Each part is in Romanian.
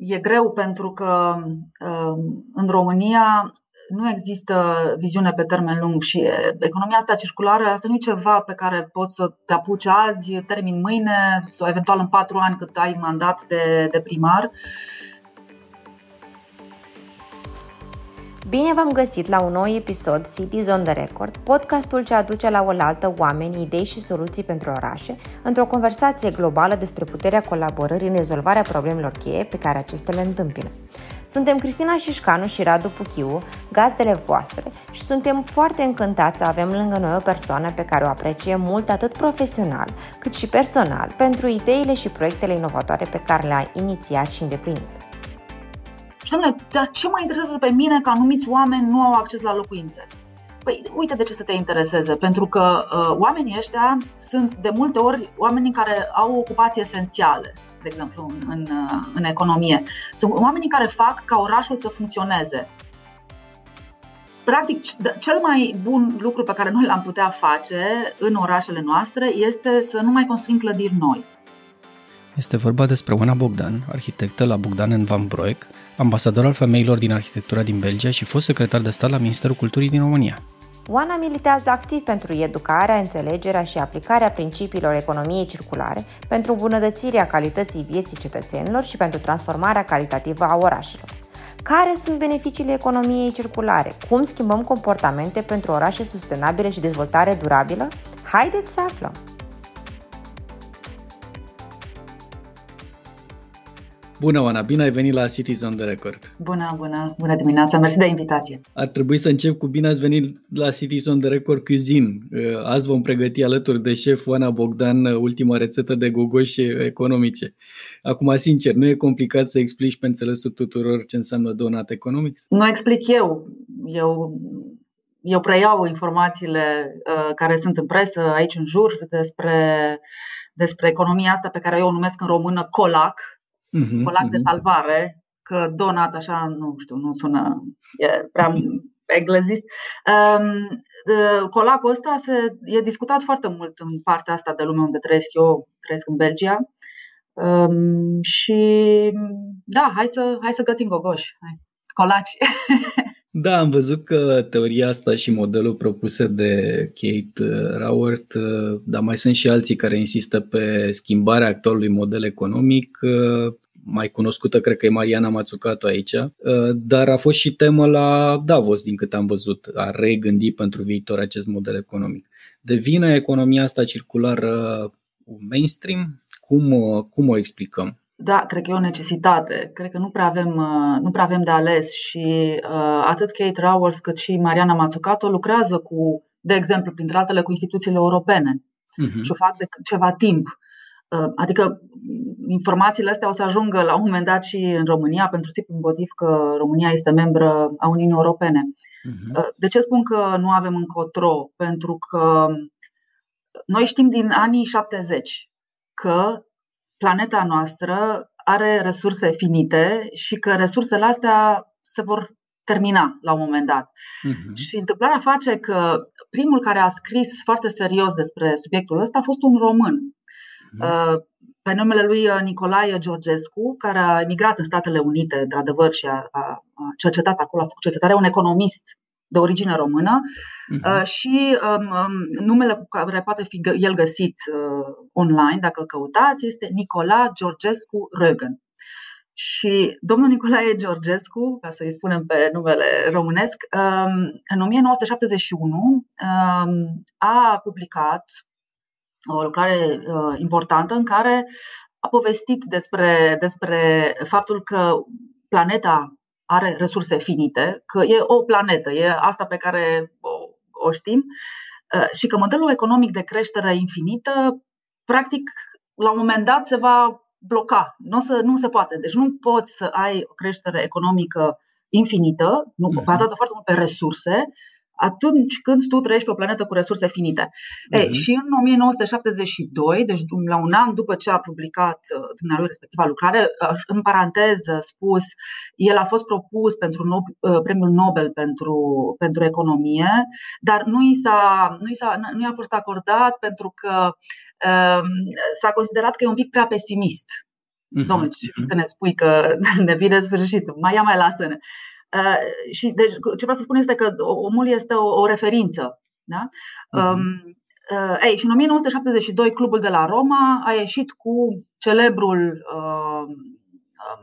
e greu pentru că în România nu există viziune pe termen lung și economia asta circulară, asta nu e ceva pe care poți să te apuci azi, termin mâine sau eventual în patru ani cât ai mandat de, de primar. Bine v-am găsit la un nou episod Cities on the Record, podcastul ce aduce la oaltă oameni, idei și soluții pentru orașe, într-o conversație globală despre puterea colaborării în rezolvarea problemelor cheie pe care acestea le întâmpină. Suntem Cristina Șișcanu și Radu Puchiu, gazdele voastre, și suntem foarte încântați să avem lângă noi o persoană pe care o apreciem mult atât profesional cât și personal pentru ideile și proiectele inovatoare pe care le-a inițiat și îndeplinit. Și domnule, dar ce mă interesează pe mine că anumiți oameni nu au acces la locuințe? Păi uite de ce să te intereseze, pentru că uh, oamenii ăștia sunt de multe ori oamenii care au ocupații esențiale, de exemplu, în, în, uh, în economie. Sunt oamenii care fac ca orașul să funcționeze. Practic, cel mai bun lucru pe care noi l-am putea face în orașele noastre este să nu mai construim clădiri noi. Este vorba despre Oana Bogdan, arhitectă la Bogdan în Van Broek, ambasador al femeilor din arhitectura din Belgia și fost secretar de stat la Ministerul Culturii din România. Oana militează activ pentru educarea, înțelegerea și aplicarea principiilor economiei circulare, pentru îmbunătățirea calității vieții cetățenilor și pentru transformarea calitativă a orașelor. Care sunt beneficiile economiei circulare? Cum schimbăm comportamente pentru orașe sustenabile și dezvoltare durabilă? Haideți să aflăm! Bună, Oana, bine ai venit la Cities on the Record. Bună, bună, bună dimineața, mersi de invitație. Ar trebui să încep cu bine ați venit la Cities on the Record Cuisine. Uh, azi vom pregăti alături de șef Oana Bogdan uh, ultima rețetă de gogoși economice. Acum, sincer, nu e complicat să explici pe înțelesul tuturor ce înseamnă Donut Economics? Nu explic eu. Eu eu preiau informațiile uh, care sunt în presă aici în jur despre, despre economia asta pe care eu o numesc în română colac, uh-huh, colac uh-huh. de salvare, că donat așa, nu știu, nu sună, e prea englezist. Um, colacul ăsta se, e discutat foarte mult în partea asta de lume unde trăiesc eu, trăiesc în Belgia. Um, și da, hai să, hai să gătim gogoși, hai. colaci. Da, am văzut că teoria asta și modelul propuse de Kate Raworth, dar mai sunt și alții care insistă pe schimbarea actualului model economic, mai cunoscută cred că e Mariana Mazzucato aici, dar a fost și temă la Davos, din cât am văzut, a regândi pentru viitor acest model economic. Devine economia asta circulară mainstream? Cum, cum o explicăm? Da, cred că e o necesitate. Cred că nu prea avem, uh, nu prea avem de ales și uh, atât Kate Raworth cât și Mariana Mazzucato lucrează cu, de exemplu, printre altele, cu instituțiile europene uh-huh. și o fac de ceva timp. Uh, adică informațiile astea o să ajungă la un moment dat și în România, pentru simplu motiv că România este membră a Uniunii Europene. Uh-huh. De ce spun că nu avem încotro? Pentru că noi știm din anii 70 că planeta noastră are resurse finite și că resursele astea se vor termina la un moment dat. Uh-huh. Și întâmplarea face că primul care a scris foarte serios despre subiectul ăsta a fost un român. Uh-huh. Pe numele lui uh, Nicolae Georgescu, care a emigrat în Statele Unite, într-adevăr, și a, a cercetat acolo, a făcut cercetare, un economist de origine română uh-huh. și um, um, numele cu care poate fi el găsit uh, online, dacă îl căutați, este Nicola Georgescu Rögen. Și domnul Nicolae Georgescu, ca să-i spunem pe numele românesc, um, în 1971 um, a publicat o lucrare uh, importantă în care a povestit despre, despre faptul că planeta are resurse finite, că e o planetă, e asta pe care o, o știm, uh, și că modelul economic de creștere infinită, practic, la un moment dat se va bloca. Nu, o să, nu se poate. Deci nu poți să ai o creștere economică infinită, nu, mhm. bazată foarte mult pe resurse, atunci când tu trăiești pe o planetă cu resurse finite. Uh-huh. Ei, mhm. și în 1972, deci la un an după ce a publicat uh, dumnealui respectiva lucrare, uh, în paranteză spus, el a fost propus pentru no- uh, premiul Nobel pentru, pentru economie, dar nu i, s-a, nu, i s-a, nu i-a fost acordat pentru că um, s-a considerat că e un pic prea pesimist Uh-huh. Domnule, să ne spui că ne vine sfârșit, mai ia mai lasă-ne. Uh, și deci, ce vreau să spun este că omul este o, o referință. Da? Uh-huh. Um, uh, ei, și în 1972 Clubul de la Roma a ieșit cu celebrul uh,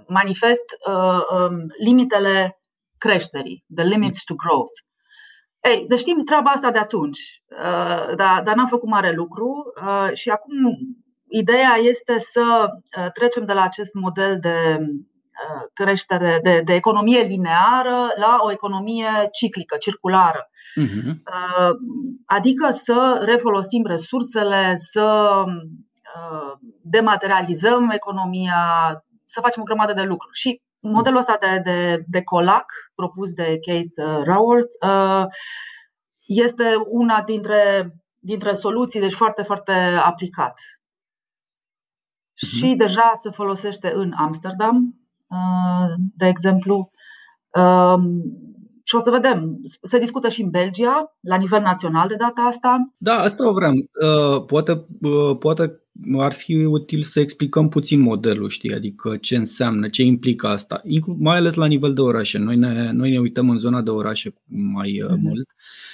manifest uh, um, limitele creșterii, the limits to growth. Ei, deci știm treaba asta de atunci, uh, dar, dar n-am făcut mare lucru uh, și acum ideea este să uh, trecem de la acest model de creștere, de, de economie lineară la o economie ciclică, circulară. Uh-huh. Adică să refolosim resursele, să dematerializăm economia, să facem o grămadă de lucruri. Și modelul ăsta de, de, de colac propus de Keith Raworth este una dintre, dintre soluții, deci foarte, foarte aplicat. Uh-huh. Și deja se folosește în Amsterdam, uh, de exemplu. Um, și o să vedem. Se discută și în Belgia, la nivel național de data asta. Da, asta o vreau. Uh, poate, uh, poate ar fi util să explicăm puțin modelul, știi, adică ce înseamnă, ce implică asta, mai ales la nivel de orașe. Noi ne, noi ne uităm în zona de orașe mai uh-huh. mult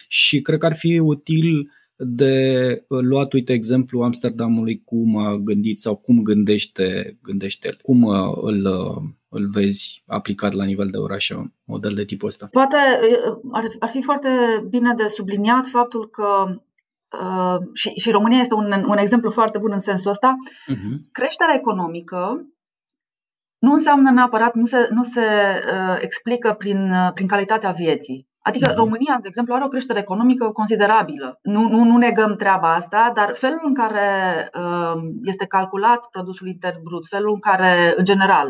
și cred că ar fi util de uh, luat, uite, exemplu Amsterdamului, cum a gândit sau cum gândește, gândește el, cum uh, îl, îl vezi aplicat la nivel de orașe, un model de tipul ăsta? Poate ar, ar fi foarte bine de subliniat faptul că Uh, și, și România este un, un exemplu foarte bun în sensul ăsta, uh-huh. creșterea economică nu înseamnă neapărat, nu se, nu se uh, explică prin, uh, prin calitatea vieții. Adică uh-huh. România, de exemplu, are o creștere economică considerabilă. Nu, nu, nu negăm treaba asta, dar felul în care uh, este calculat produsul intern brut, felul în care, în general,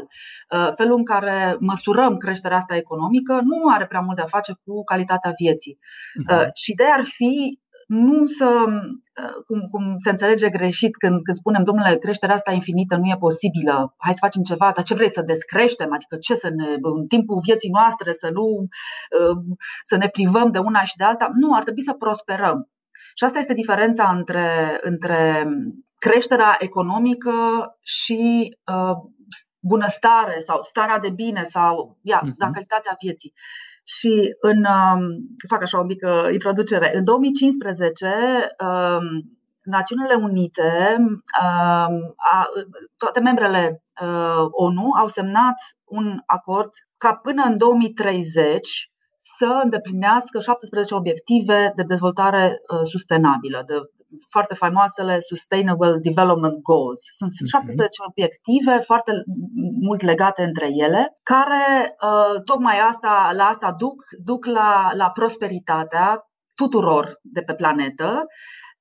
uh, felul în care măsurăm creșterea asta economică nu are prea mult de a face cu calitatea vieții. Uh-huh. Uh, și ideea ar fi nu să, uh, cum, cum se înțelege greșit când, când spunem, domnule, creșterea asta infinită nu e posibilă, hai să facem ceva, dar ce vreți să descreștem? Adică ce să ne, în timpul vieții noastre să nu, uh, să ne privăm de una și de alta? Nu, ar trebui să prosperăm. Și asta este diferența între, între creșterea economică și uh, bunăstare sau starea de bine sau ia, uh-huh. da, calitatea vieții. Și în, um, fac așa o mică introducere, în 2015 um, Națiunile Unite, um, toate membrele uh, ONU au semnat un acord ca până în 2030 să îndeplinească 17 obiective de dezvoltare uh, sustenabilă, de foarte faimoasele Sustainable Development Goals. Sunt 17 mhm. obiective foarte mult legate între ele, care uh, tocmai asta, la asta duc, duc la, la prosperitatea tuturor de pe planetă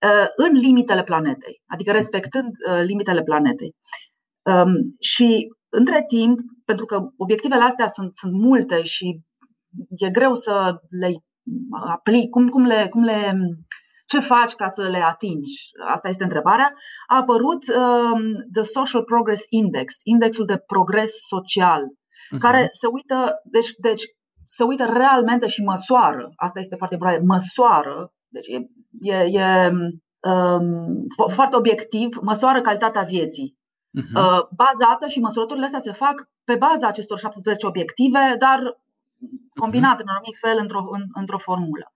uh, în limitele planetei, adică mhm. respectând uh, limitele planetei. Um, și între timp, pentru că obiectivele astea sunt, sunt multe și e greu să le aplic, cum, cum, le, cum le ce faci ca să le atingi? Asta este întrebarea. A apărut um, The Social Progress Index, indexul de progres social, uh-huh. care se uită, deci, deci se uită realmente și măsoară. Asta este foarte bine, măsoară. Deci e, e, e um, foarte obiectiv, măsoară calitatea vieții. Uh-huh. Uh, bazată și măsurătorile astea se fac pe baza acestor 17 obiective, dar combinate uh-huh. în un anumit fel într-o, în, într-o formulă.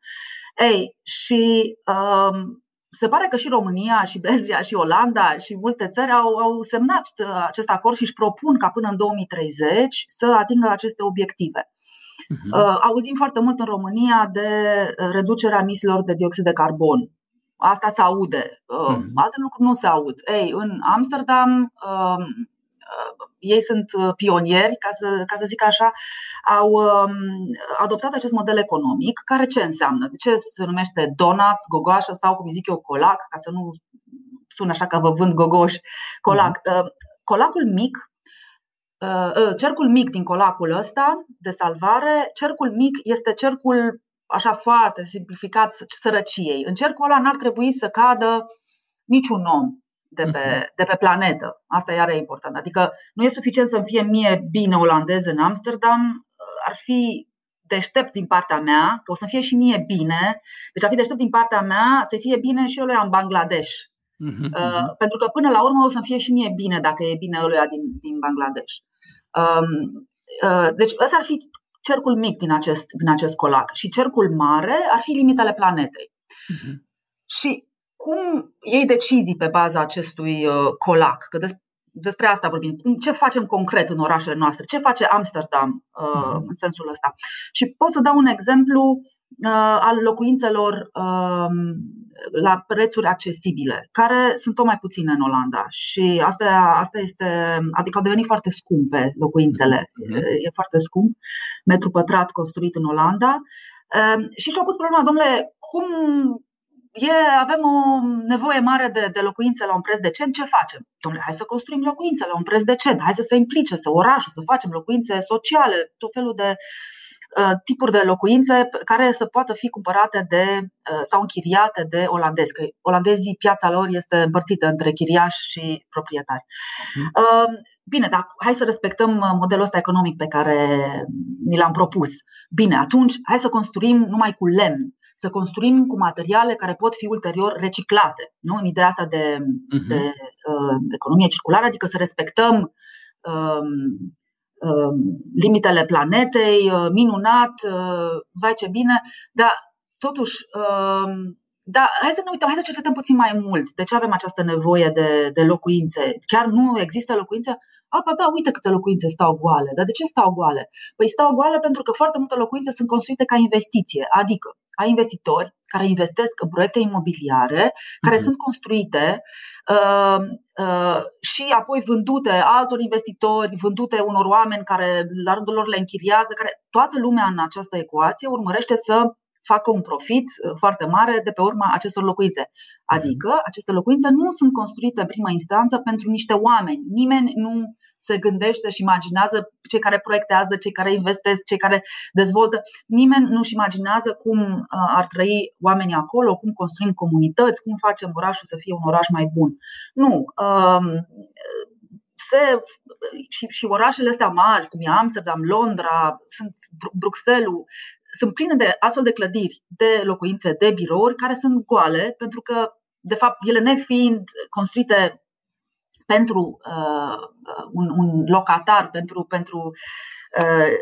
Ei, și um, se pare că și România, și Belgia, și Olanda și multe țări au, au semnat uh, acest acord și își propun ca până în 2030 să atingă aceste obiective. Uh-huh. Uh, auzim foarte mult în România de uh, reducerea emisiilor de dioxid de carbon. Asta se aude. Uh, uh-huh. Alte lucruri nu se aud. Ei, în Amsterdam, uh, Uh, ei sunt uh, pionieri, ca să, ca să zic așa, au um, adoptat acest model economic, care ce înseamnă? De ce se numește donuts, gogoașă sau, cum zic eu, colac, ca să nu sună așa că vă vând gogoși, colac. Uh-huh. Colacul mic cercul mic din colacul ăsta de salvare, cercul mic este cercul așa foarte simplificat sărăciei. În cercul ăla n-ar trebui să cadă niciun om, de pe, mhm. de pe planetă. Asta e are important. Adică nu e suficient să-mi fie mie bine olandez în Amsterdam, ar fi deștept din partea mea, că o să fie și mie bine, deci ar fi deștept din partea mea să fie bine și eu în Bangladesh. Uh-huh, uh-huh. Pentru că până la urmă o să fie și mie bine dacă e bine ăluia din, din Bangladesh. Um, uh, deci ăsta ar fi cercul mic din acest, din acest colac. Și cercul mare ar fi limitele planetei. Uh-huh. Și cum iei decizii pe baza acestui uh, colac? Că despre asta vorbim. Ce facem concret în orașele noastre? Ce face Amsterdam uh, în sensul ăsta? Și pot să dau un exemplu uh, al locuințelor uh, la prețuri accesibile, care sunt tot mai puține în Olanda. Și asta, asta este, adică au devenit foarte scumpe locuințele. Mm-hmm. E foarte scump, metru pătrat construit în Olanda. Uh, și și-au pus problema, domnule, cum e, avem o nevoie mare de, de locuințe la un preț decent, ce facem? Domnule, hai să construim locuințe la un preț decent, hai să se implice, să orașul, să facem locuințe sociale, tot felul de uh, tipuri de locuințe care să poată fi cumpărate de uh, sau închiriate de olandezi. Că olandezii, piața lor este împărțită între chiriași și proprietari. Mhm. Uh, bine, dar hai să respectăm uh, modelul ăsta economic pe care ni l-am propus. Bine, atunci hai să construim numai cu lemn să construim cu materiale care pot fi ulterior reciclate. Nu? În ideea asta de, uh-huh. de uh, economie circulară, adică să respectăm uh, uh, limitele planetei, uh, minunat, uh, vai ce bine, dar totuși. Uh, da, hai să ne uităm, hai să cercetăm puțin mai mult. De ce avem această nevoie de, de locuințe? Chiar nu există locuințe? Apa, da, uite câte locuințe stau goale. Dar de ce stau goale? Păi stau goale pentru că foarte multe locuințe sunt construite ca investiție. Adică ai investitori care investesc în proiecte imobiliare, care uh-huh. sunt construite uh, uh, și apoi vândute altor investitori, vândute unor oameni care la rândul lor le închiriază, care toată lumea în această ecuație urmărește să facă un profit uh, foarte mare de pe urma acestor locuințe. Adică aceste locuințe nu sunt construite în prima instanță pentru niște oameni. Nimeni nu se gândește și imaginează cei care proiectează, cei care investesc, cei care dezvoltă. Nimeni nu-și imaginează cum uh, ar trăi oamenii acolo, cum construim comunități, cum facem orașul să fie un oraș mai bun. Nu. Um, se, și, și orașele astea mari, cum e Amsterdam, Londra, sunt Bruxelles, sunt pline de astfel de clădiri, de locuințe, de birouri care sunt goale, pentru că, de fapt, ele nefiind construite pentru uh, un, un locatar, pentru, pentru uh,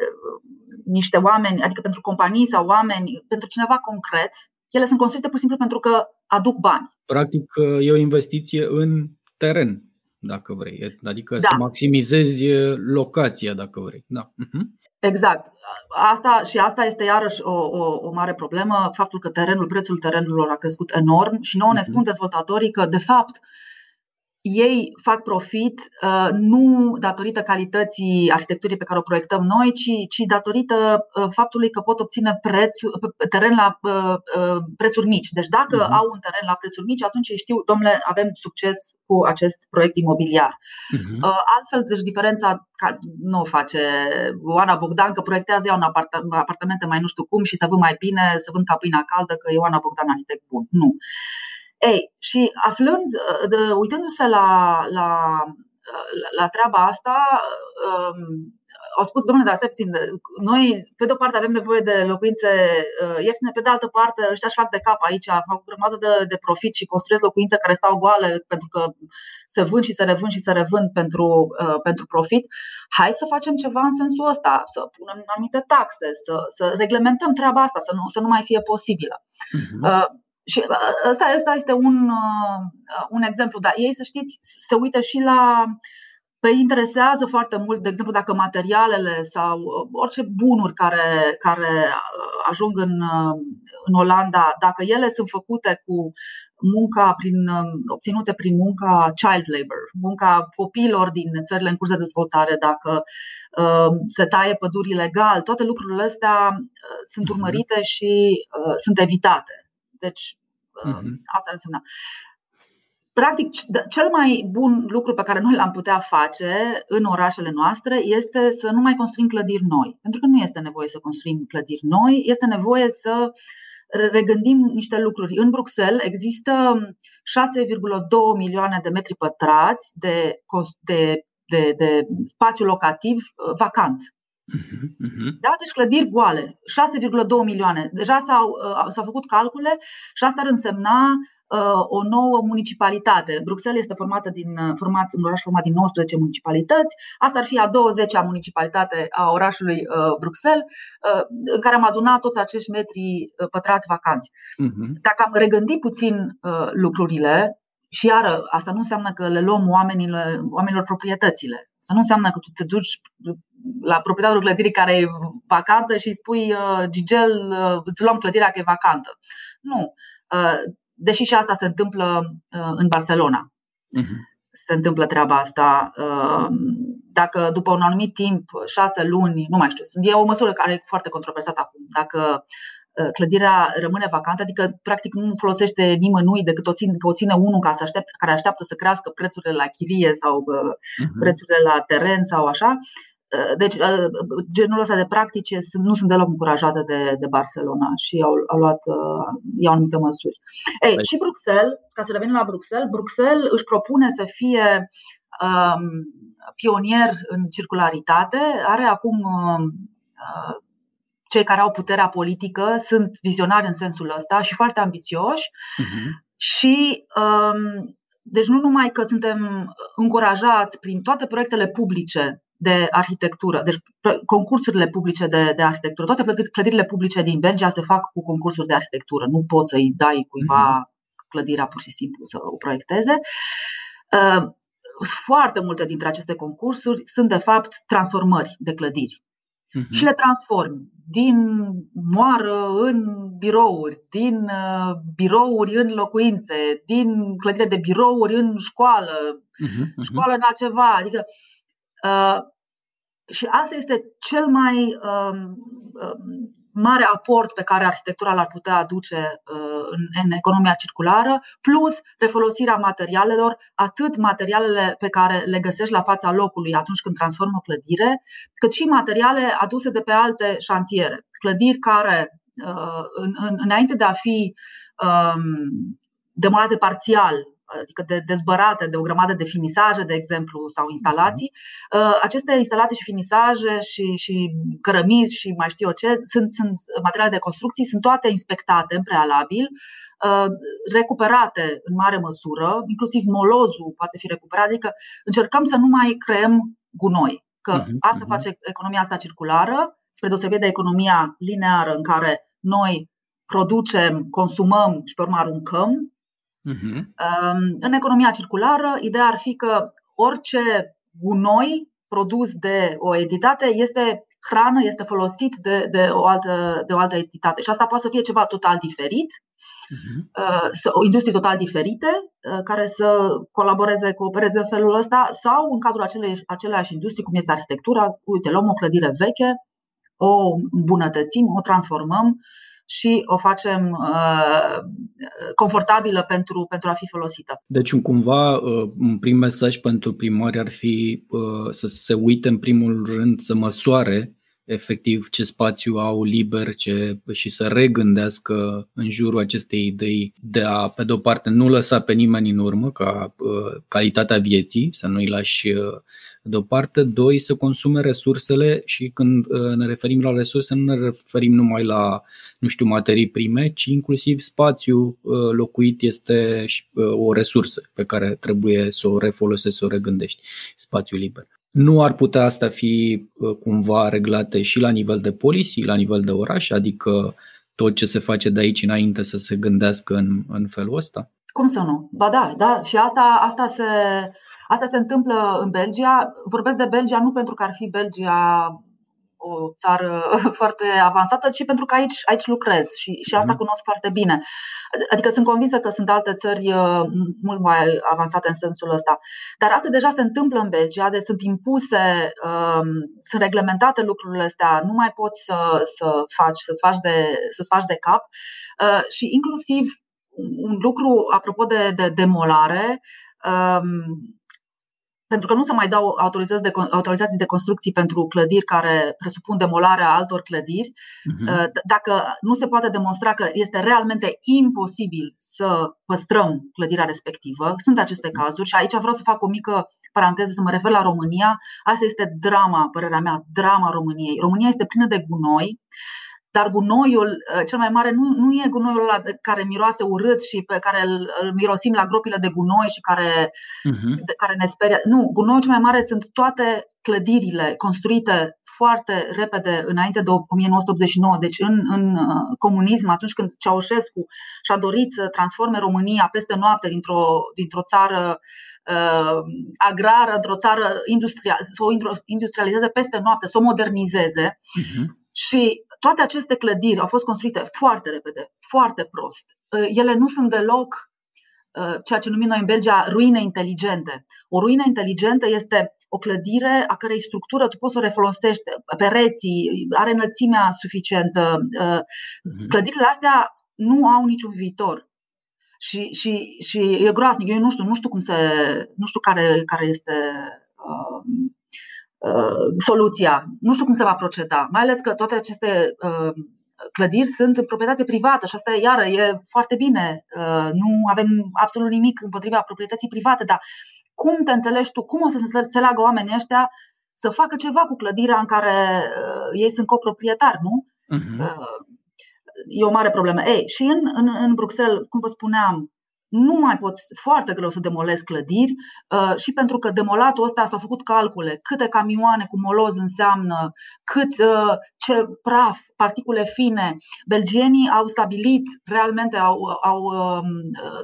niște oameni, adică pentru companii sau oameni, pentru cineva concret, ele sunt construite pur și simplu pentru că aduc bani. Practic, uh, e o investiție în teren, dacă vrei. Adică da. să maximizezi uh, locația, dacă vrei. Da. Uh-huh. Exact. Asta, și asta este iarăși o, o, o mare problemă, faptul că terenul, prețul terenurilor a crescut enorm și nouă ne mhm. spun dezvoltatorii că, de fapt, ei fac profit uh, nu datorită calității arhitecturii pe care o proiectăm noi, ci, ci datorită uh, faptului că pot obține prețul, teren la uh, prețuri mici. Deci dacă uh-huh. au un teren la prețuri mici, atunci ei știu, domnule, avem succes cu acest proiect imobiliar. Uh-huh. Altfel, deci diferența nu o face Oana Bogdan, că proiectează ea un apartamente mai nu știu cum și să vând mai bine, să vând ca pâinea caldă, că e Oana Bogdan arhitect bun. Nu. Ei, și aflând, uh, de, uitându-se la, la, la, la treaba asta, um, au spus, domnule, dar stai puțin, noi, pe de-o parte, avem nevoie de locuințe uh, ieftine, pe de altă parte, ăștia își fac de cap aici, fac o grămadă de, de profit și construiesc locuințe care stau goale pentru că se vând și se revând și se revând pentru, uh, pentru profit. Hai să facem ceva în sensul ăsta, să punem anumite taxe, să, să reglementăm treaba asta, să nu, să nu mai fie posibilă. Uh-huh. Uh, și ăsta, ăsta este un, un exemplu, dar ei, să știți, se uită și la. Pe interesează foarte mult, de exemplu, dacă materialele sau orice bunuri care, care ajung în, în Olanda, dacă ele sunt făcute cu munca prin, obținute prin munca child labor, munca copiilor din țările în curs de dezvoltare, dacă uh, se taie păduri ilegal, toate lucrurile astea uh, sunt mhm. urmărite și uh, sunt evitate. Deci, uh-huh. asta înseamnă. Practic, cel mai bun lucru pe care noi l-am putea face în orașele noastre este să nu mai construim clădiri noi. Pentru că nu este nevoie să construim clădiri noi, este nevoie să regândim niște lucruri. În Bruxelles există 6,2 milioane de metri pătrați de, de, de, de spațiu locativ uh, vacant. Uh-huh. Da? Deci clădiri goale, 6,2 milioane. Deja s-au, uh, s-au făcut calcule și asta ar însemna uh, o nouă municipalitate. Bruxelles este formată din, uh, format, un oraș format din 19 municipalități. Asta ar fi a 20-a municipalitate a orașului uh, Bruxelles, uh, în care am adunat toți acești metri uh, pătrați vacanți. Uh-huh. Dacă am regândit puțin uh, lucrurile, și iară, asta nu înseamnă că le luăm oamenilor, oamenilor proprietățile. Asta nu înseamnă că tu te duci la proprietarul clădirii care e vacantă și îi spui uh, Gigel, uh, îți luăm clădirea că e vacantă. Nu. Uh, deși și asta se întâmplă uh, în Barcelona. Uh-huh. Se întâmplă treaba asta. Uh, dacă după un anumit timp, șase luni, nu mai știu, e o măsură care e foarte controversată acum. Dacă Uh, clădirea rămâne vacantă, adică practic nu folosește nimănui decât o ține, că o ține unul ca să aștept, care așteaptă să crească prețurile la chirie sau uh-huh. prețurile la teren sau așa. Uh, deci, uh, genul ăsta de practice nu sunt deloc încurajate de, de Barcelona și au, au luat, iau anumite măsuri. Ei, și Bruxelles, ca să revenim la Bruxelles, Bruxelles își propune să fie um, pionier în circularitate, are acum uh, cei care au puterea politică sunt vizionari în sensul ăsta și foarte ambițioși. Uh-huh. Și um, deci nu numai că suntem încurajați prin toate proiectele publice de arhitectură, deci concursurile publice de, de arhitectură, toate clădirile publice din Belgia se fac cu concursuri de arhitectură. Nu poți să-i dai cuiva uh-huh. clădirea pur și simplu să o proiecteze. Uh, foarte multe dintre aceste concursuri sunt, de fapt, transformări de clădiri uh-huh. și le transformi din moară în birouri, din uh, birouri în locuințe, din clădire de birouri în școală, uh-huh, uh-huh. școală în altceva. Adică, uh, și asta este cel mai uh, uh, mare aport pe care arhitectura l-ar putea aduce uh, în, în economia circulară, plus refolosirea materialelor, atât materialele pe care le găsești la fața locului atunci când transformă o clădire, cât și materiale aduse de pe alte șantiere. Clădiri care, uh, în, în, înainte de a fi um, demolate parțial adică de dezbărate de o grămadă de finisaje, de exemplu, sau instalații. Uh, aceste instalații și finisaje și, și cărămizi și mai știu eu ce sunt, sunt materiale de construcții, sunt toate inspectate în prealabil, uh, recuperate în mare măsură, inclusiv molozul poate fi recuperat, adică încercăm să nu mai creăm gunoi. Că mhm, asta mhm. face economia asta circulară, spre deosebire de economia lineară în care noi producem, consumăm și pe urmă aruncăm, Uh-huh. În economia circulară, ideea ar fi că orice gunoi produs de o entitate este hrană, este folosit de, de, o, altă, de o altă entitate. Și asta poate să fie ceva total diferit, uh-huh. o industrie total diferite, uh, care să colaboreze, coopereze în felul ăsta, sau în cadrul aceleși, aceleași industrii, cum este arhitectura, uite, luăm o clădire veche, o îmbunătățim, o transformăm și o facem uh, confortabilă pentru, pentru a fi folosită. Deci, cumva, uh, un prim mesaj pentru primari ar fi uh, să se uite în primul rând să măsoare efectiv ce spațiu au liber ce, și să regândească în jurul acestei idei de a, pe de-o parte, nu lăsa pe nimeni în urmă ca uh, calitatea vieții, să nu-i lași uh, deoparte, doi, să consume resursele și când uh, ne referim la resurse, nu ne referim numai la, nu știu, materii prime, ci inclusiv spațiul uh, locuit este uh, o resursă pe care trebuie să o refolosești, să o regândești, spațiul liber. Nu ar putea asta fi cumva reglate și la nivel de policy, la nivel de oraș, adică tot ce se face de aici înainte să se gândească în, în felul ăsta? Cum să nu? Ba da, da. Și asta, asta, se, asta se întâmplă în Belgia. Vorbesc de Belgia nu pentru că ar fi Belgia o țară foarte avansată, ci pentru că aici, aici lucrez și, și asta mhm. cunosc foarte bine. Adică sunt convinsă că sunt alte țări uh, mult mai avansate în sensul ăsta. Dar asta deja se întâmplă în Belgia, deci sunt impuse, um, sunt reglementate lucrurile astea, nu mai poți să, să faci, să-ți faci de, să-ți faci de cap. Uh, și inclusiv un lucru apropo de, de demolare, um, pentru că nu se mai dau autorizații de, autorizații de construcții pentru clădiri care presupun demolarea altor clădiri, uh-huh. dacă nu se poate demonstra că este realmente imposibil să păstrăm clădirea respectivă, sunt aceste cazuri și aici vreau să fac o mică paranteză să mă refer la România, asta este drama, părerea mea, drama României. România este plină de gunoi, dar gunoiul uh, cel mai mare nu, nu e gunoiul ăla care miroase urât și pe care îl, îl mirosim la gropile de gunoi și care, uh-huh. de, care ne sperie. Nu, gunoiul cel mai mare sunt toate clădirile construite foarte repede înainte de 1989, deci în, în uh, comunism, atunci când Ceaușescu și-a dorit să transforme România peste noapte dintr-o, dintr-o țară uh, agrară într-o țară industrială, să o industrializeze peste noapte, să o modernizeze. Uh-huh. Și toate aceste clădiri au fost construite foarte repede, foarte prost. Uh, ele nu sunt deloc uh, ceea ce numim noi în Belgia ruine inteligente. O ruină inteligentă este o clădire a cărei structură tu poți să o refolosești, pereții, are înălțimea suficientă. Uh, mhm. Clădirile astea nu au niciun viitor. Și, și, și e groaznic. Eu nu știu, nu știu cum se. nu știu care, care este uh, Uh, soluția. Nu știu cum se va proceda, mai ales că toate aceste uh, clădiri sunt în proprietate privată și asta, iară, e foarte bine. Uh, nu avem absolut nimic împotriva proprietății private, dar cum te înțelegi tu, cum o să se înțeleagă oamenii ăștia să facă ceva cu clădirea în care ei sunt coproprietari, nu? Uh-huh. E o mare problemă. Ei, și în, în, în Bruxelles, cum vă spuneam, nu mai poți foarte greu să demolezi clădiri uh, și pentru că demolatul ăsta s-au făcut calcule câte camioane cu moloz înseamnă, cât uh, ce praf, particule fine. Belgienii au stabilit, realmente au, au um,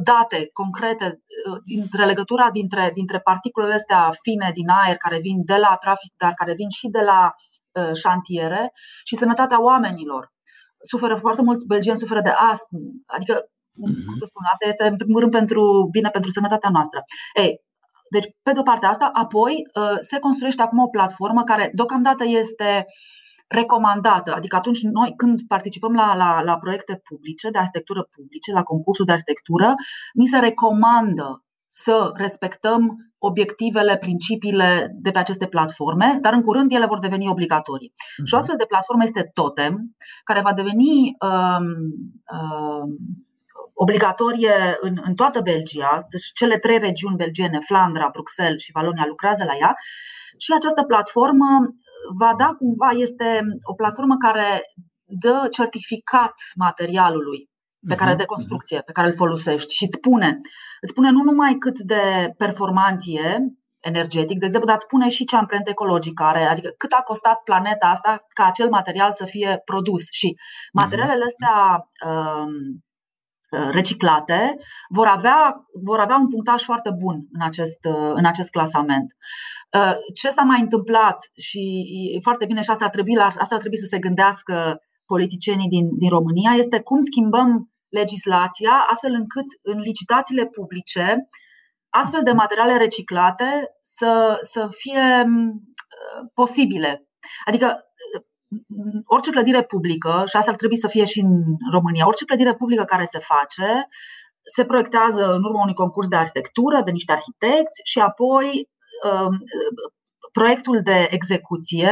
date concrete uh, dintre legătura dintre, dintre particulele astea fine din aer care vin de la trafic, dar care vin și de la șantiere și sănătatea oamenilor suferă foarte mulți belgieni suferă de astm, adică uh-huh. Cum să spun, asta este în primul rând pentru bine pentru sănătatea noastră. Ei, deci, pe de o parte asta, apoi uh, se construiește acum o platformă care deocamdată este recomandată. Adică atunci noi când participăm la, la, la proiecte publice, de arhitectură publice, la concursuri de arhitectură, mi se recomandă să respectăm obiectivele, principiile de pe aceste platforme, dar în curând ele vor deveni obligatorii. Uh-huh. Și o astfel de platformă este Totem, care va deveni um, um, obligatorie în, în toată Belgia, deci cele trei regiuni belgiene, Flandra, Bruxelles și Valonia, lucrează la ea și această platformă va da cumva, este o platformă care dă certificat materialului pe care mhm, de construcție, pe care îl folosești și îți spune, îți spune nu numai cât de performant e energetic, de exemplu, dar îți spune și ce amprentă ecologică are, adică cât a costat planeta asta ca acel material să fie produs. Și mhm. materialele astea um, Uh, reciclate vor avea, vor avea un punctaj foarte bun în acest, uh, în acest clasament. Uh, ce s-a mai întâmplat și e foarte bine și asta ar trebui, asta ar trebui să se gândească politicienii din, din România este cum schimbăm legislația astfel încât în licitațiile publice astfel de materiale reciclate să, să fie posibile. Adică orice clădire publică, și asta ar trebui să fie și în România, orice clădire publică care se face, se proiectează în urma unui concurs de arhitectură, de niște arhitecți și apoi um, proiectul de execuție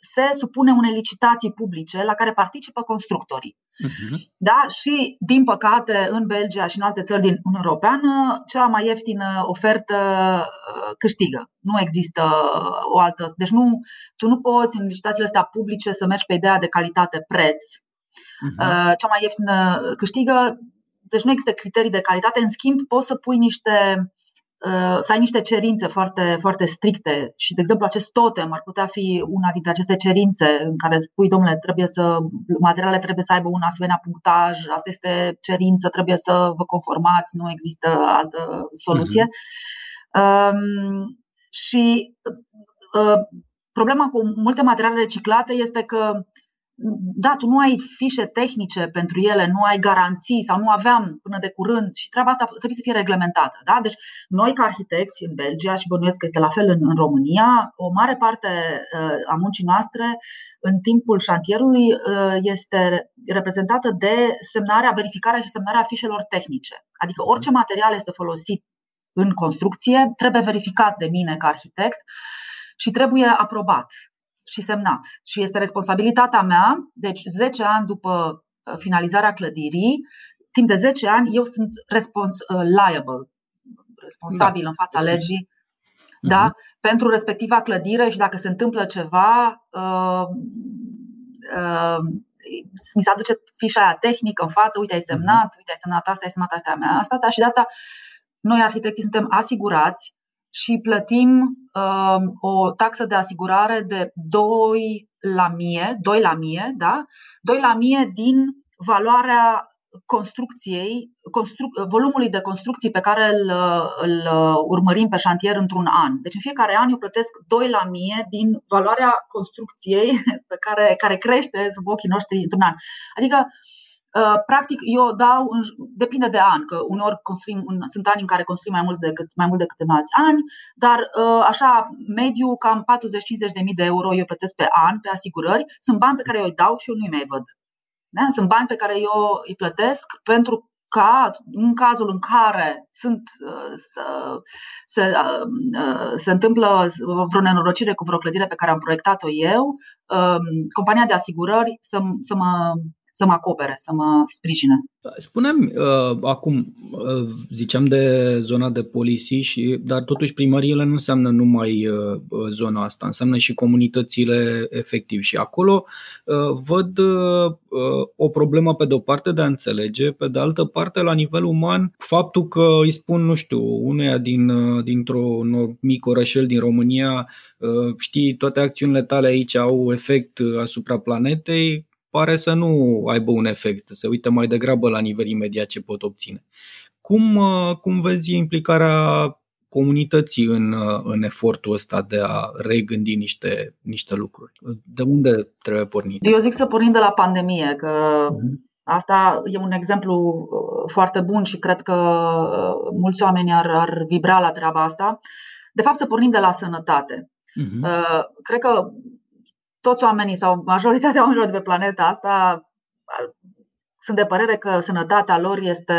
se supune unei licitații publice la care participă constructorii. Uh-huh. Da? Și, din păcate, în Belgia și în alte țări din Uniunea Europeană, cea mai ieftină ofertă uh, câștigă. Nu există o altă. Deci, nu, tu nu poți în licitațiile astea publice să mergi pe ideea de calitate-preț. Uh-huh. Cea mai ieftină câștigă. Deci, nu există criterii de calitate. În schimb, poți să pui niște Uh, să ai niște cerințe foarte, foarte stricte și, de exemplu, acest totem ar putea fi una dintre aceste cerințe în care spui, domnule, trebuie să, materialele trebuie să aibă un asemenea punctaj, asta este cerință, trebuie să vă conformați, nu există altă soluție. Uh-huh. Um, și uh, problema cu multe materiale reciclate este că da, tu nu ai fișe tehnice pentru ele, nu ai garanții sau nu aveam până de curând și treaba asta trebuie să fie reglementată. Da? Deci noi ca arhitecți în Belgia și bănuiesc că este la fel în, în România, o mare parte uh, a muncii noastre în timpul șantierului uh, este reprezentată de semnarea, verificarea și semnarea fișelor tehnice. Adică orice material este folosit în construcție trebuie verificat de mine ca arhitect și trebuie aprobat și semnat. Și este responsabilitatea mea, deci 10 ani după uh, finalizarea clădirii, timp de 10 ani eu sunt respons- uh, liable, responsabil da, în fața legii da? uh-huh. pentru respectiva clădire și dacă se întâmplă ceva, uh, uh, mi se aduce fișa aia tehnică în față, uite ai semnat, mhm. uite ai semnat asta, ai semnat asta, asta, asta și de asta noi arhitecții suntem asigurați și plătim uh, o taxă de asigurare de 2 la mie, 2 la mie, da? 2 la mie din valoarea construcției, construc, volumului de construcții pe care îl, îl urmărim pe șantier într-un an. Deci în fiecare an eu plătesc 2 la mie din valoarea construcției pe care, care crește sub ochii noștri într-un an. Adică Uh, practic, eu dau, depinde de an, că uneori construim, sunt ani în care construim mai mult decât, mai mult decât în alți ani, dar uh, așa, mediu, cam 40-50 de mii de euro eu plătesc pe an pe asigurări. Sunt bani pe care eu îi dau și eu nu-i mai văd. Da? Sunt bani pe care eu îi plătesc pentru ca în cazul în care sunt, uh, să, se, se întâmplă vreo nenorocire cu vreo clădire pe care am proiectat-o eu, um, compania de asigurări să, să mă să mă acopere, să mă sprijine. Spunem uh, acum, uh, ziceam de zona de policy, și, dar totuși primăriile nu înseamnă numai uh, zona asta, înseamnă și comunitățile efectiv. Și acolo uh, văd uh, o problemă pe de o parte de a înțelege, pe de altă parte la nivel uman, faptul că îi spun, nu știu, uneia din, uh, dintr-un mic orășel din România, uh, știi, toate acțiunile tale aici au efect asupra planetei, pare să nu aibă un efect, se uită mai degrabă la nivel imediat ce pot obține. Cum, uh, cum vezi implicarea comunității în, uh, în efortul ăsta de a regândi niște, niște lucruri? De unde trebuie pornit? Eu zic să pornim de la pandemie, că uh-huh. Asta e un exemplu uh, foarte bun și cred că mulți oameni ar, ar vibra la treaba asta. De fapt, să pornim de la sănătate. Uh-huh. Cred că toți oamenii sau majoritatea oamenilor de pe planeta asta sunt de părere că sănătatea lor este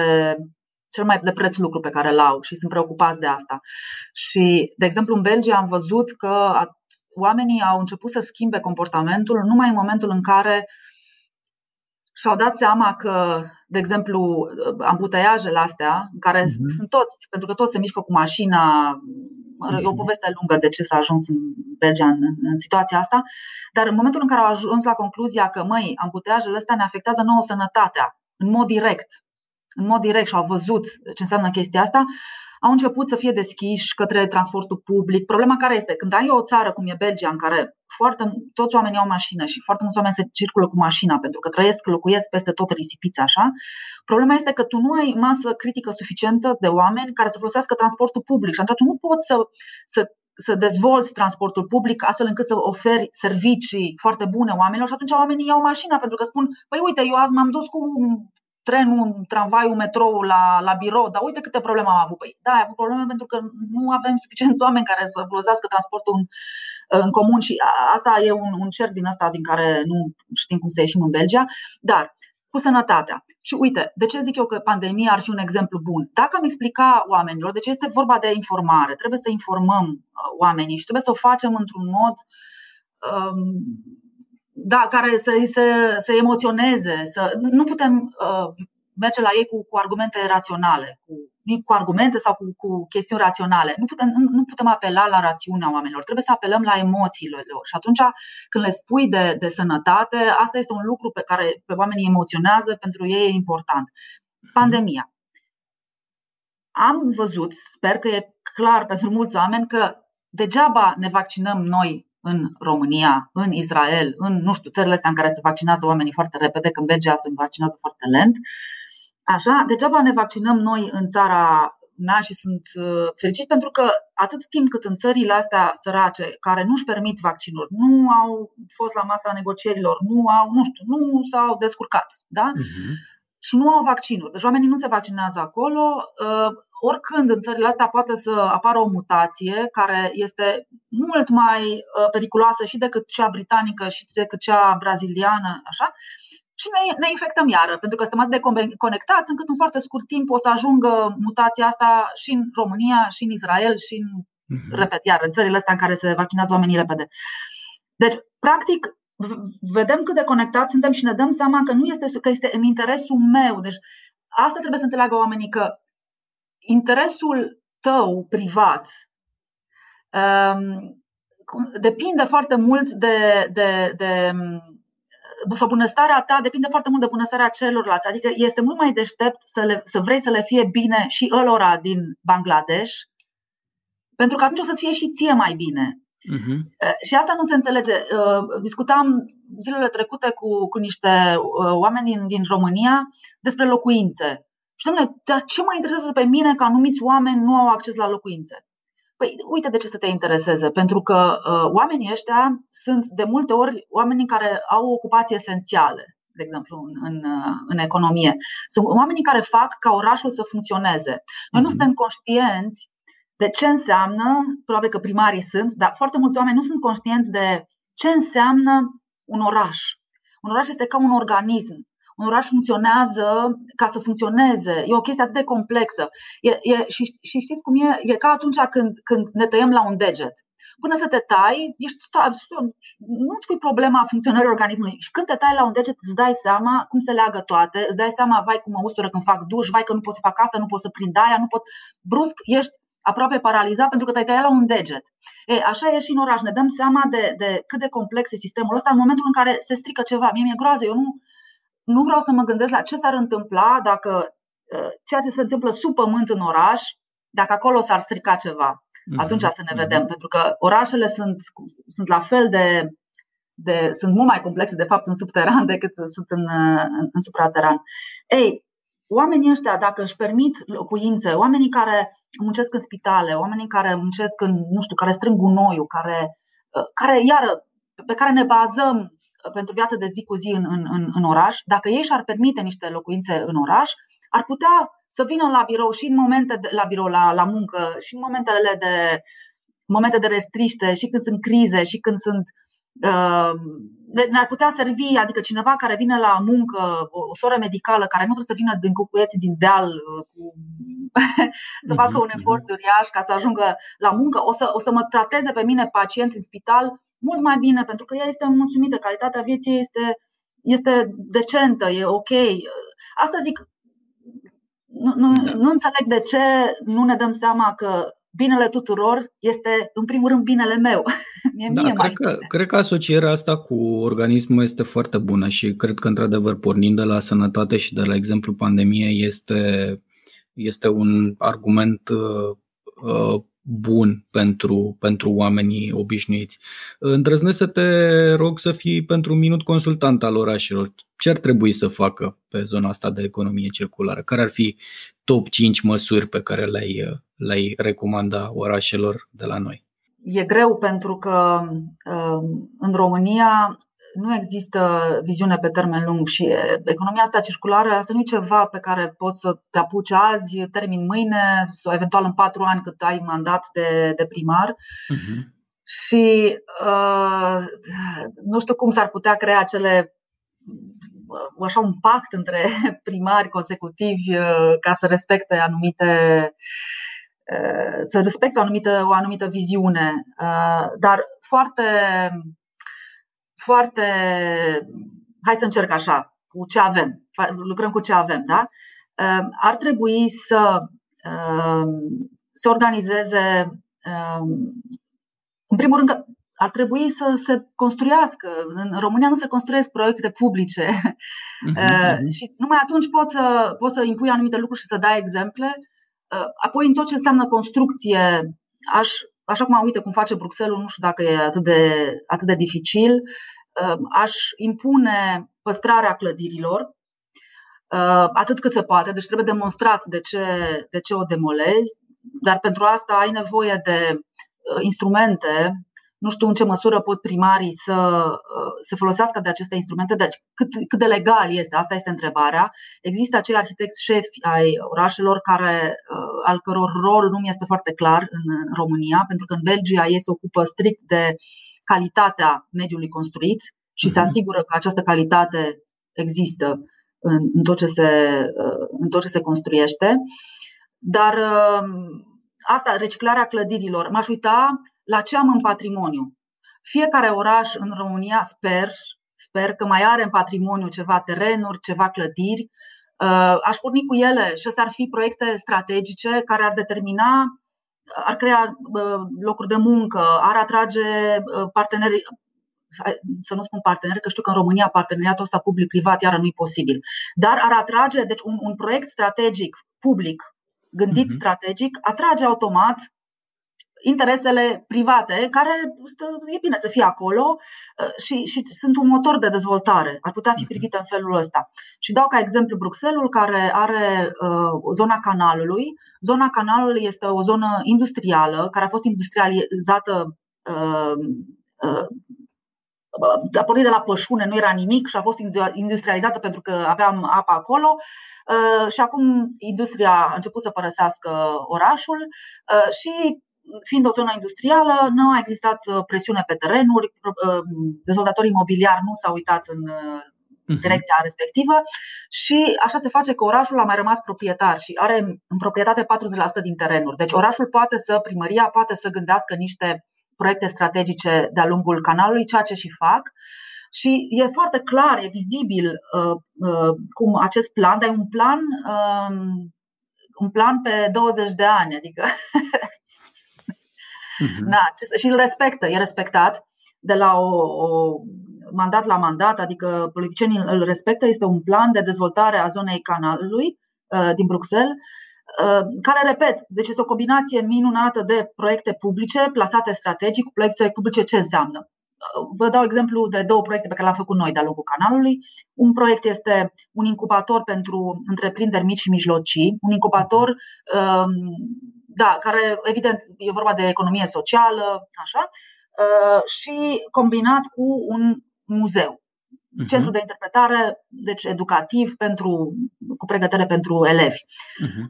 cel mai de preț lucru pe care îl au și sunt preocupați de asta. Și, de exemplu, în Belgia am văzut că oamenii au început să schimbe comportamentul numai în momentul în care și-au dat seama că, de exemplu, ambuteiajele astea, în care uh-huh. sunt toți, pentru că toți se mișcă cu mașina, E o poveste lungă de ce s-a ajuns în Belgia în, în situația asta, dar în momentul în care au ajuns la concluzia că, măi, amputeajele astea ne afectează nouă sănătatea, în mod direct, în mod direct și au văzut ce înseamnă chestia asta, au început să fie deschiși către transportul public. Problema care este? Când ai o țară cum e Belgia, în care foarte, toți oamenii au mașină și foarte mulți oameni se circulă cu mașina pentru că trăiesc, locuiesc peste tot risipiți așa, problema este că tu nu ai masă critică suficientă de oameni care să folosească transportul public și atunci tu nu poți să, să să dezvolți transportul public astfel încât să oferi servicii foarte bune oamenilor și atunci oamenii iau mașina pentru că spun, păi uite, eu azi m-am dus cu trenul, tramvaiul, metrou la, la birou, dar uite câte probleme am avut. Păi, da, ai avut probleme pentru că nu avem suficient oameni care să folosească transportul în, în comun și asta e un, un cer din asta din care nu știm cum să ieșim în Belgia, dar cu sănătatea. Și uite, de ce zic eu că pandemia ar fi un exemplu bun? Dacă am explica oamenilor, de ce este vorba de informare, trebuie să informăm uh, oamenii și trebuie să o facem într-un mod um, da, care să se, să emoționeze. Să, nu putem uh, merge la ei cu, cu argumente raționale, cu, cu argumente sau cu, cu chestiuni raționale. Nu putem, nu, nu putem apela la rațiunea oamenilor, trebuie să apelăm la emoțiile lor. Și atunci când le spui de, de sănătate, asta este un lucru pe care pe oamenii emoționează, pentru ei e important. Pandemia. Am văzut, sper că e clar pentru mulți oameni, că degeaba ne vaccinăm noi în România, în Israel, în, nu știu, țările astea în care se vaccinează oamenii foarte repede, când Belgia se vaccinează foarte lent. Așa, degeaba ne vaccinăm noi în țara mea și sunt uh, fericit pentru că atât timp cât în țările astea sărace, care nu își permit vaccinuri, nu au fost la masa negocierilor, nu au, nu știu, nu s-au descurcat, da? Uh-huh. Și nu au vaccinuri. Deci oamenii nu se vaccinează acolo. Uh, oricând în țările astea poate să apară o mutație care este mult mai uh, periculoasă și decât cea britanică și decât cea braziliană, așa, și ne, ne infectăm iară, pentru că suntem atât de conectați încât în foarte scurt timp o să ajungă mutația asta și în România, și în Israel, și în, uh-huh. repet, iar în țările astea în care se vaccinează oamenii repede. Deci, practic, vedem cât de conectați suntem și ne dăm seama că nu este, că este în interesul meu. Deci, asta trebuie să înțeleagă oamenii că interesul tău privat depinde foarte mult de, de, de sau bunăstarea ta depinde foarte mult de bunăstarea celorlalți. Adică este mult mai deștept să, le, să vrei să le fie bine și ălora din Bangladesh, pentru că atunci o să-ți fie și ție mai bine. Uh-huh. Și asta nu se înțelege. Discutam zilele trecute cu, cu niște oameni din, din România despre locuințe. Și domnule, dar ce mă interesează pe mine că anumiți oameni nu au acces la locuințe? Păi, uite de ce să te intereseze. Pentru că uh, oamenii ăștia sunt de multe ori oamenii care au ocupații esențiale, de exemplu, în, în, uh, în economie. Sunt oamenii care fac ca orașul să funcționeze. Noi nu mhm. suntem conștienți de ce înseamnă, probabil că primarii sunt, dar foarte mulți oameni nu sunt conștienți de ce înseamnă un oraș. Un oraș este ca un organism un oraș funcționează ca să funcționeze. E o chestie atât de complexă. E, e, și, și știți cum e? E ca atunci când, când ne tăiem la un deget. Până să te tai, ești tot, nu-ți pui problema funcționării organismului. Și când te tai la un deget, îți dai seama cum se leagă toate, îți dai seama, vai cum mă ustură când fac duș, vai că nu pot să fac asta, nu pot să prind aia, nu pot. Brusc ești aproape paralizat pentru că te-ai tăiat la un deget. E, așa e și în oraș. Ne dăm seama de, de cât de complex e sistemul ăsta în momentul în care se strică ceva. Mie mi-e groază, eu nu, nu vreau să mă gândesc la ce s-ar întâmpla dacă ă, ceea ce se întâmplă sub pământ în oraș, dacă acolo s-ar strica ceva. Mhm. Atunci să ne vedem, mhm. pentru că orașele sunt, sunt la fel de, de. sunt mult mai complexe, de fapt, în subteran decât sunt în, în, în suprateran. Ei, oamenii ăștia, dacă își permit locuințe, oamenii care muncesc în spitale, oamenii care muncesc în, nu știu, care strâng gunoiul, care, ă, care iară, pe care ne bazăm pentru viață de zi cu zi în, în, în, în oraș, dacă ei și-ar permite niște locuințe în oraș, ar putea să vină la birou și în momente de, la birou, la, la muncă, și în momentele de momente de restriște, și când sunt crize, și când sunt uh, ne-ar putea servi, adică cineva care vine la muncă, o, o soră medicală care nu trebuie să vină din cucuieții din deal uh, cu, să facă un mhm, efort mhm. uriaș ca să ajungă la muncă, o să, o să mă trateze pe mine pacient în spital mult mai bine, pentru că ea este mulțumită, calitatea vieții este, este decentă, e ok. Asta zic, nu, nu, da. nu înțeleg de ce nu ne dăm seama că binele tuturor este, în primul rând, binele meu. Mie, da, mie cred, că, cred că asocierea asta cu organismul este foarte bună și cred că, într-adevăr, pornind de la sănătate și de la exemplu pandemie, este, este un argument uh, uh bun pentru, pentru oamenii obișnuiți. Îndrăznesc să te rog să fii pentru un minut consultant al orașelor. Ce ar trebui să facă pe zona asta de economie circulară? Care ar fi top 5 măsuri pe care le-ai, le-ai recomanda orașelor de la noi? E greu pentru că în România nu există viziune pe termen lung și economia asta circulară, asta nu e ceva pe care poți să te apuci azi, termin mâine sau eventual în patru ani cât ai mandat de, de primar. Uh-huh. Și uh, nu știu cum s-ar putea crea acele așa un pact între primari consecutivi uh, ca să respecte anumite uh, să respecte o anumită, o anumită viziune. Dar foarte foarte. Hai să încerc așa, cu ce avem. Lucrăm cu ce avem, da? Ehm, ar trebui să, ehm, să organizeze. Ehm, în primul rând, ar trebui să se construiască. În România nu se construiesc proiecte publice uh-huh. și numai atunci poți să, poți să impui anumite lucruri și să dai exemple. Apoi, în tot ce înseamnă construcție, aș așa cum uite cum face Bruxelles, nu știu dacă e atât de, atât de dificil, uh, aș impune păstrarea clădirilor uh, atât cât se poate, deci trebuie demonstrat de ce, de ce o demolezi, dar pentru asta ai nevoie de uh, instrumente nu știu în ce măsură pot primarii să uh, se folosească de aceste instrumente, deci cât, cât de legal este, asta este întrebarea. Există acei arhitecți șefi ai orașelor care, uh, al căror rol nu mi este foarte clar în România, pentru că în Belgia ei se ocupă strict de calitatea mediului construit și se mhm. asigură că această calitate există în, în, tot, ce se, uh, în tot ce se construiește. Dar asta, reciclarea clădirilor, m-aș uita la ce am în patrimoniu. Fiecare oraș în România, sper, sper că mai are în patrimoniu ceva terenuri, ceva clădiri. Uh, aș porni cu ele și astea ar fi proiecte strategice care ar determina ar crea locuri de muncă, ar atrage parteneri, să nu spun parteneri, că știu că în România parteneriatul ăsta public-privat iară nu e posibil, dar ar atrage, deci un, un proiect strategic public, gândit uh-huh. strategic, atrage automat interesele private, care e bine să fie acolo uh, și, și sunt un motor de dezvoltare. Ar putea fi mhm. privite în felul ăsta. Și dau ca exemplu Bruxelles, care are uh, zona canalului. Zona canalului este o zonă industrială care a fost industrializată uh, uh, a pornit de la pășune, nu era nimic și a fost industrializată pentru că aveam apă acolo uh, și acum industria a început să părăsească orașul uh, și fiind o zonă industrială, nu a existat uh, presiune pe terenuri, dezvoltatorii imobiliari nu s-au uitat în mhm. direcția respectivă și așa se face că orașul a mai rămas proprietar și are în proprietate 40% din terenuri. Deci orașul poate să, primăria poate să gândească niște proiecte strategice de-a lungul canalului, ceea ce și fac. Și e foarte clar, e vizibil uh, uh, cum acest plan, dar e un plan, uh, un plan pe 20 de ani, adică uh-huh. Na, și îl respectă, e respectat de la o, o mandat la mandat, adică politicienii îl respectă, este un plan de dezvoltare a zonei canalului uh, din Bruxelles Uh, care, repet, deci este o combinație minunată de proiecte publice plasate strategic. Proiecte publice ce înseamnă? Uh, vă dau exemplu de două proiecte pe care le-am făcut noi de-a lungul canalului. Un proiect este un incubator pentru întreprinderi mici și mijlocii, un incubator um, da, care, evident, e vorba de economie socială, așa, uh, și combinat cu un muzeu. Uh-huh. Centru de interpretare, deci educativ, pentru, cu pregătire pentru elevi. Uh-huh.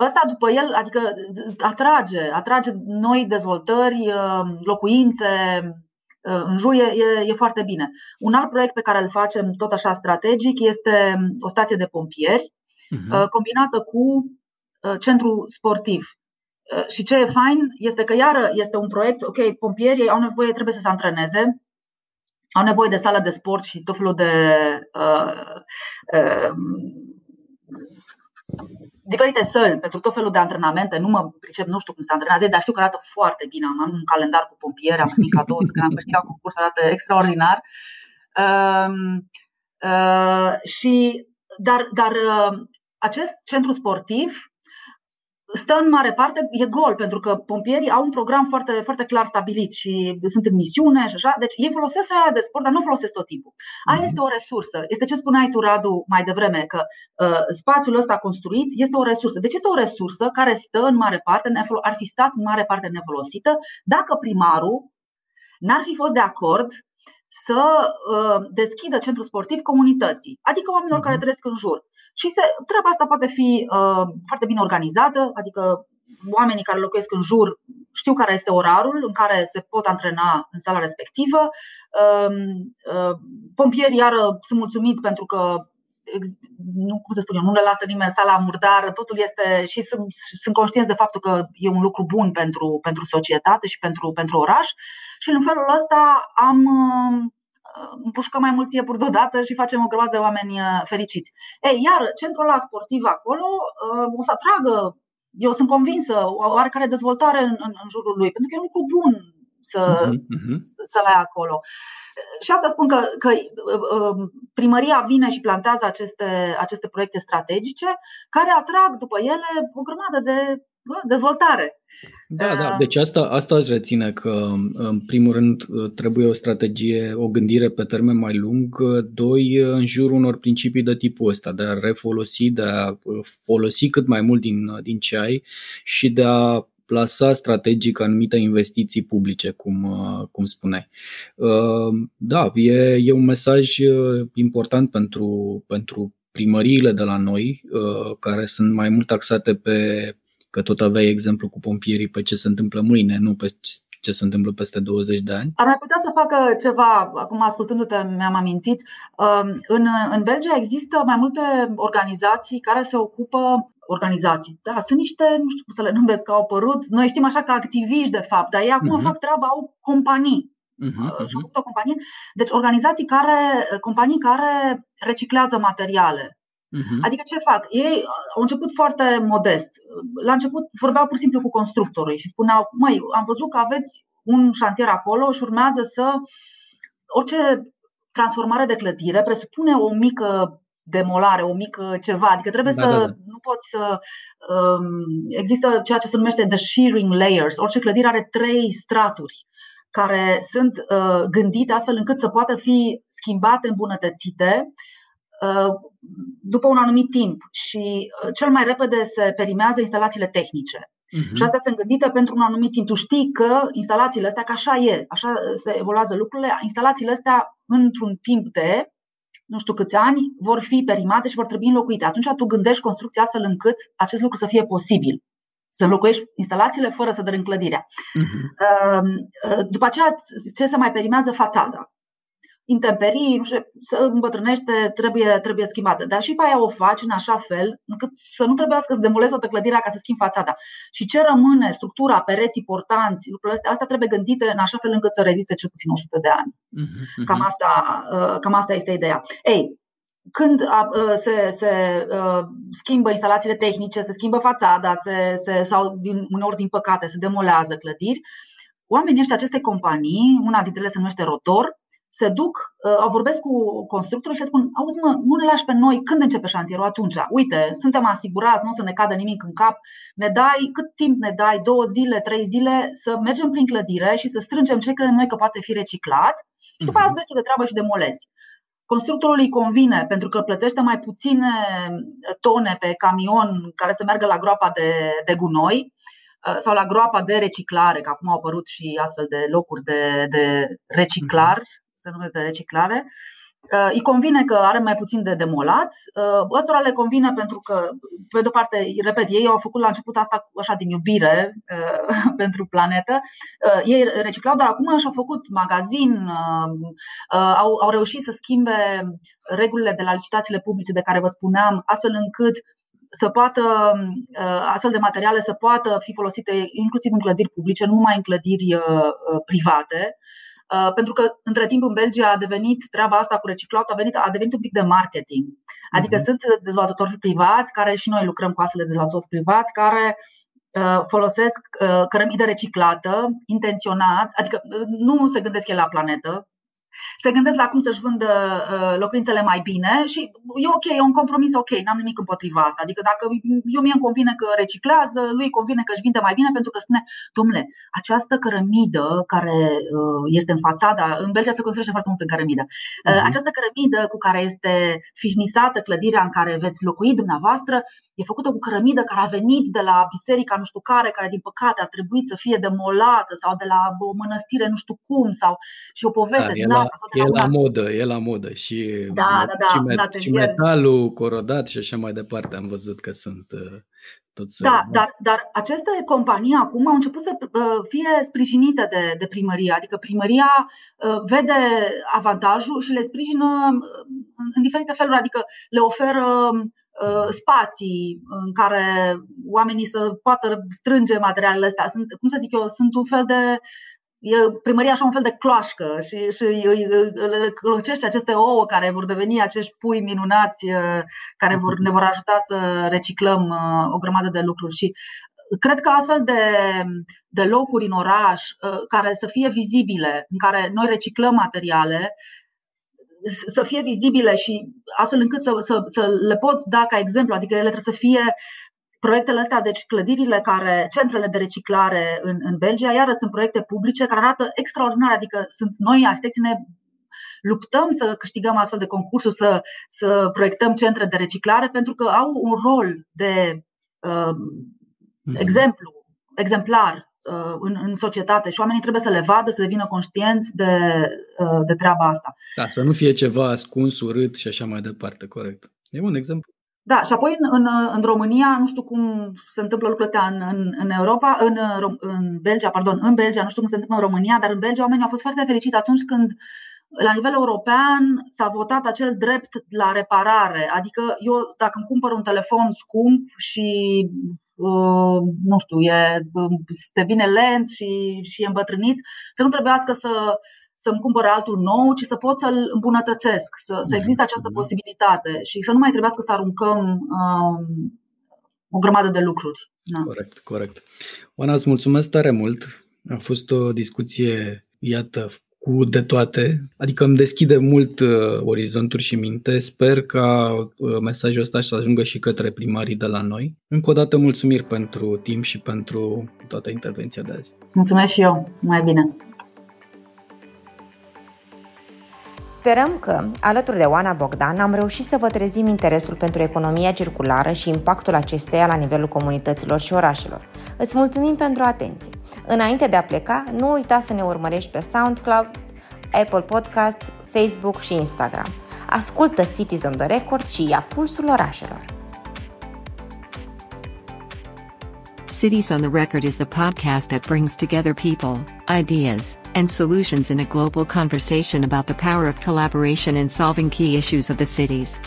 Ăsta după el, adică atrage, atrage noi dezvoltări, locuințe, în jur e, e, e foarte bine. Un alt proiect pe care îl facem tot așa strategic este o stație de pompieri uh-huh. combinată cu centru sportiv. Și ce e fain este că iară este un proiect, ok, pompierii au nevoie, trebuie să se antreneze, au nevoie de sală de sport și tot felul de uh, uh, diferite săli pentru tot felul de antrenamente. Nu mă pricep, nu știu cum se antrenează, dar știu că arată foarte bine. Am un calendar cu pompieri, am primit cadou, când am câștigat concurs, arată extraordinar. Uh, uh, și, dar, dar uh, acest centru sportiv stă în mare parte, e gol, pentru că pompierii au un program foarte, foarte clar stabilit și sunt în misiune și așa. Deci ei folosesc aia de sport, dar nu folosesc tot timpul. Aia mm-hmm. este o resursă. Este ce spuneai tu, Radu, mai devreme, că uh, spațiul ăsta construit este o resursă. Deci este o resursă care stă în mare parte, ar fi stat în mare parte nefolosită dacă primarul n-ar fi fost de acord să uh, deschidă centrul sportiv comunității, adică oamenilor mm-hmm. care trăiesc în jur. Și se, treaba asta poate fi uh, foarte bine organizată, adică oamenii care locuiesc în jur știu care este orarul în care se pot antrena în sala respectivă. Uh, uh, pompierii iară sunt mulțumiți pentru că nu, cum să spun eu, nu le lasă nimeni sala murdară, totul este și sunt, sunt conștienți de faptul că e un lucru bun pentru, pentru societate și pentru, pentru oraș și în felul ăsta am uh, împușcă mai mulți iepuri deodată și facem o grămadă de oameni uh, fericiți. Ei, iar centrul ăla sportiv acolo uh, o să atragă, eu sunt convinsă, o oarecare dezvoltare în, în, în jurul lui, pentru că e un lucru bun să, uh-huh. să-l ai acolo. Și asta spun că, că primăria vine și plantează aceste, aceste proiecte strategice care atrag după ele o grămadă de dezvoltare. Da, da. Deci asta, asta aș reține că, în primul rând, trebuie o strategie, o gândire pe termen mai lung, doi, în jurul unor principii de tipul ăsta, de a refolosi, de a folosi cât mai mult din, din ce ai și de a plasa strategic anumite investiții publice, cum, cum spuneai. Da, e, e un mesaj important pentru, pentru primăriile de la noi, care sunt mai mult taxate pe Că tot aveai exemplu cu pompierii pe ce se întâmplă mâine, nu pe ce se întâmplă peste 20 de ani? Ar mai putea să facă ceva, acum ascultându-te mi-am amintit. Um, în, în Belgia există mai multe organizații care se ocupă organizații. Da, sunt niște, nu știu cum să le numesc, că au apărut. Noi știm așa că activiști, de fapt, dar ei acum uh-huh. fac treaba, au companii. Uh-huh, uh-huh. o companie. Deci organizații care, companii care reciclează materiale Uh-huh. Adică ce fac? Ei au început foarte modest. La început vorbeau pur și simplu cu constructorii și spuneau, măi, am văzut că aveți un șantier acolo și urmează să orice transformare de clădire presupune o mică demolare, o mică ceva. Adică trebuie da, să da, da. nu poți să. Um, există ceea ce se numește the shearing layers. Orice clădire are trei straturi care sunt uh, gândite astfel încât să poată fi schimbate, îmbunătățite uh, după un anumit timp și uh, cel mai repede se perimează instalațiile tehnice. Uh-huh. Și astea sunt gândite pentru un anumit timp. Tu știi că instalațiile astea, că așa e, așa se evoluează lucrurile, instalațiile astea într-un timp de nu știu câți ani vor fi perimate și vor trebui înlocuite. Atunci tu gândești construcția astfel încât acest lucru să fie posibil. Să înlocuiești instalațiile fără să dărâm clădirea. Uh-huh. După aceea, ce se mai perimează? Fațada intemperii, nu știu, să îmbătrânește, trebuie, trebuie schimbată. Dar și pe aia o faci în așa fel încât să nu trebuiască să demolezi o clădirea ca să schimbi fațada. Și ce rămâne, structura, pereții portanți, lucrurile astea, astea trebuie gândite în așa fel încât să reziste cel puțin 100 de ani. Mhm, cam mhm. asta, uh, cam asta este ideea. Ei, când uh, se, se uh, schimbă instalațiile tehnice, se schimbă fațada se, se, sau din, uneori, din păcate, se demolează clădiri, oamenii ăștia aceste companii, una dintre ele se numește Rotor, se duc, uh, vorbesc cu constructorul și spun, auzi mă, nu ne lași pe noi, când începe șantierul atunci? Uite, suntem asigurați, nu o să ne cadă nimic în cap, ne dai, cât timp ne dai, două zile, trei zile, să mergem prin clădire și să strângem ce credem noi că poate fi reciclat și după aceea îți vezi tu de treabă și demolezi. Constructorul îi convine pentru că plătește mai puține tone pe camion care să meargă la groapa de, de gunoi uh, sau la groapa de reciclare, că acum au apărut și astfel de locuri de, de reciclar, se numește de reciclare, uh, îi convine că are mai puțin de demolat. Uh, ăstora le convine pentru că, pe de-o parte, repet, ei au făcut la început asta așa din iubire uh, pentru planetă. Ei reciclau, dar acum și-au făcut magazin, au, au reușit să schimbe regulile de la licitațiile publice de care vă spuneam, astfel încât să poată, astfel de materiale să poată fi folosite inclusiv în clădiri publice, nu numai în clădiri private. Uh, pentru că între timp în Belgia a devenit treaba asta cu reciclat, a, venit, a devenit un pic de marketing. Adică uh-huh. sunt dezvoltatori privați, care și noi lucrăm cu astfel de dezvoltatori privați, care uh, folosesc uh, cărămidă reciclată, intenționat, adică nu se gândesc el la planetă, se gândesc la cum să-și vândă uh, locuințele mai bine și e ok, e un compromis ok, n-am nimic împotriva asta. Adică dacă eu mie îmi convine că reciclează, lui îi convine că își vinde mai bine pentru că spune, domnule, această cărămidă care uh, este în fațada, în Belgia se construiește foarte mult în cărămidă, uh-huh. această cărămidă cu care este fihnisată clădirea în care veți locui dumneavoastră, e făcută cu cărămidă care a venit de la biserica nu știu care, care din păcate a trebuit să fie demolată sau de la o mănăstire nu știu cum sau și o poveste da, din asta. Sau de e la, la modă, e la modă și, da, da, da, și, met- da, și metalul corodat și așa mai departe am văzut că sunt uh, toți. Da, dar, dar aceste companii acum au început să uh, fie sprijinite de, de primăria, adică primăria uh, vede avantajul și le sprijină în, în diferite feluri, adică le oferă spații în care oamenii să poată strânge materialele astea. Sunt, cum să zic eu, sunt un fel de e primăria așa un fel de cloașcă și, și le clocește aceste ouă care vor deveni acești pui minunați care vor, ne vor ajuta să reciclăm o grămadă de lucruri. Și cred că astfel de, de locuri în oraș care să fie vizibile, în care noi reciclăm materiale, să fie vizibile și astfel încât să, să, să le poți da ca exemplu, adică ele trebuie să fie proiectele astea, deci clădirile care, centrele de reciclare în, în Belgia, iară sunt proiecte publice care arată extraordinar, adică sunt noi arhitecții ne luptăm să câștigăm astfel de concursuri, să, să proiectăm centre de reciclare pentru că au un rol de uh, exemplu, exemplar Uh, în, în societate și oamenii trebuie să le vadă, să devină conștienți de, uh, de treaba asta. Da, să nu fie ceva ascuns, urât și așa mai departe, corect. E un exemplu. Da, și apoi în, în, în România, nu știu cum se întâmplă lucrurile astea în, în, în Europa, în, în Belgia, pardon, în Belgia, nu știu cum se întâmplă în România, dar în Belgia oamenii au fost foarte fericiți atunci când la nivel european s-a votat acel drept la reparare. Adică eu, dacă îmi cumpăr un telefon scump și Uh, nu știu, e, devine lent și, și e îmbătrânit, să nu trebuiască să, să-mi cumpăr altul nou, ci să pot să-l îmbunătățesc, să, să existe această mhm. posibilitate și să nu mai trebuiască să aruncăm um, o grămadă de lucruri. Da. Corect, corect. Oana, îți mulțumesc tare mult. A fost o discuție, iată, cu de toate, adică îmi deschide mult uh, orizonturi și minte. Sper ca uh, mesajul ăsta să ajungă și către primarii de la noi. Încă o dată mulțumiri pentru timp și pentru toată intervenția de azi. Mulțumesc și eu. Mai bine. Sperăm că, alături de Oana Bogdan, am reușit să vă trezim interesul pentru economia circulară și impactul acesteia la nivelul comunităților și orașelor. Îți mulțumim pentru atenție! Înainte de a pleca, nu uita să ne urmărești pe SoundCloud, Apple Podcasts, Facebook și Instagram. Ascultă Cities on the Record și ia pulsul orașelor. Cities on the Record is the podcast that brings together people, ideas, and solutions in a global conversation about the power of collaboration in solving key issues of the cities.